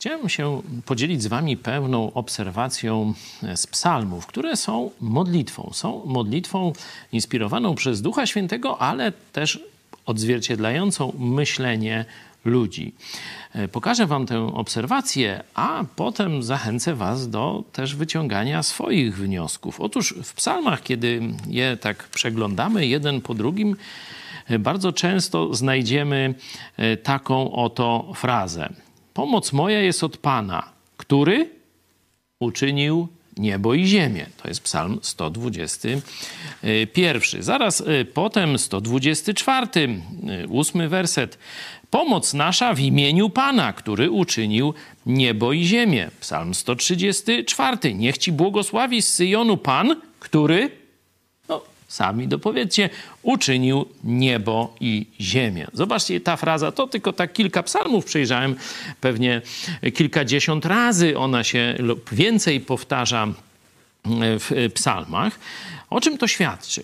Chciałem się podzielić z Wami pewną obserwacją z psalmów, które są modlitwą. Są modlitwą inspirowaną przez Ducha Świętego, ale też odzwierciedlającą myślenie ludzi. Pokażę Wam tę obserwację, a potem zachęcę Was do też wyciągania swoich wniosków. Otóż w psalmach, kiedy je tak przeglądamy jeden po drugim, bardzo często znajdziemy taką oto frazę. Pomoc moja jest od Pana, który uczynił niebo i ziemię. To jest psalm 121. Zaraz y, potem 124, y, ósmy werset. Pomoc nasza w imieniu Pana, który uczynił niebo i ziemię. Psalm 134. Niech ci błogosławi z Syjonu Pan, który sami dopowiedzcie, uczynił niebo i ziemię. Zobaczcie, ta fraza to tylko tak kilka psalmów przejrzałem, pewnie kilkadziesiąt razy ona się lub więcej powtarza w psalmach. O czym to świadczy?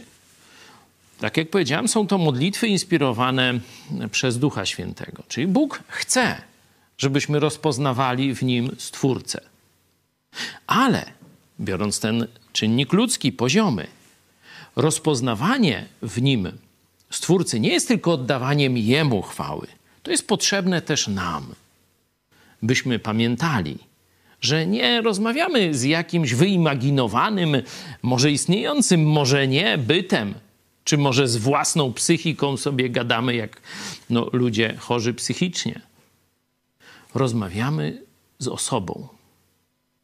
Tak jak powiedziałem, są to modlitwy inspirowane przez Ducha Świętego. Czyli Bóg chce, żebyśmy rozpoznawali w nim Stwórcę. Ale biorąc ten czynnik ludzki, poziomy, rozpoznawanie w nim Stwórcy nie jest tylko oddawaniem Jemu chwały. To jest potrzebne też nam, byśmy pamiętali, że nie rozmawiamy z jakimś wyimaginowanym, może istniejącym, może nie, bytem, czy może z własną psychiką sobie gadamy jak no, ludzie chorzy psychicznie. Rozmawiamy z osobą,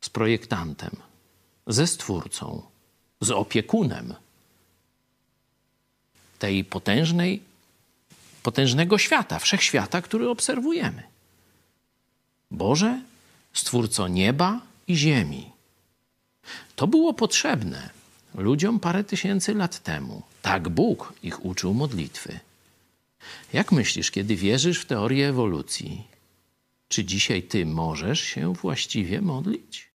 z projektantem, ze stwórcą, z opiekunem tej potężnej, potężnego świata, wszechświata, który obserwujemy. Boże, stwórco nieba i ziemi. To było potrzebne ludziom parę tysięcy lat temu. Tak Bóg ich uczył modlitwy. Jak myślisz, kiedy wierzysz w teorię ewolucji, czy dzisiaj ty możesz się właściwie modlić?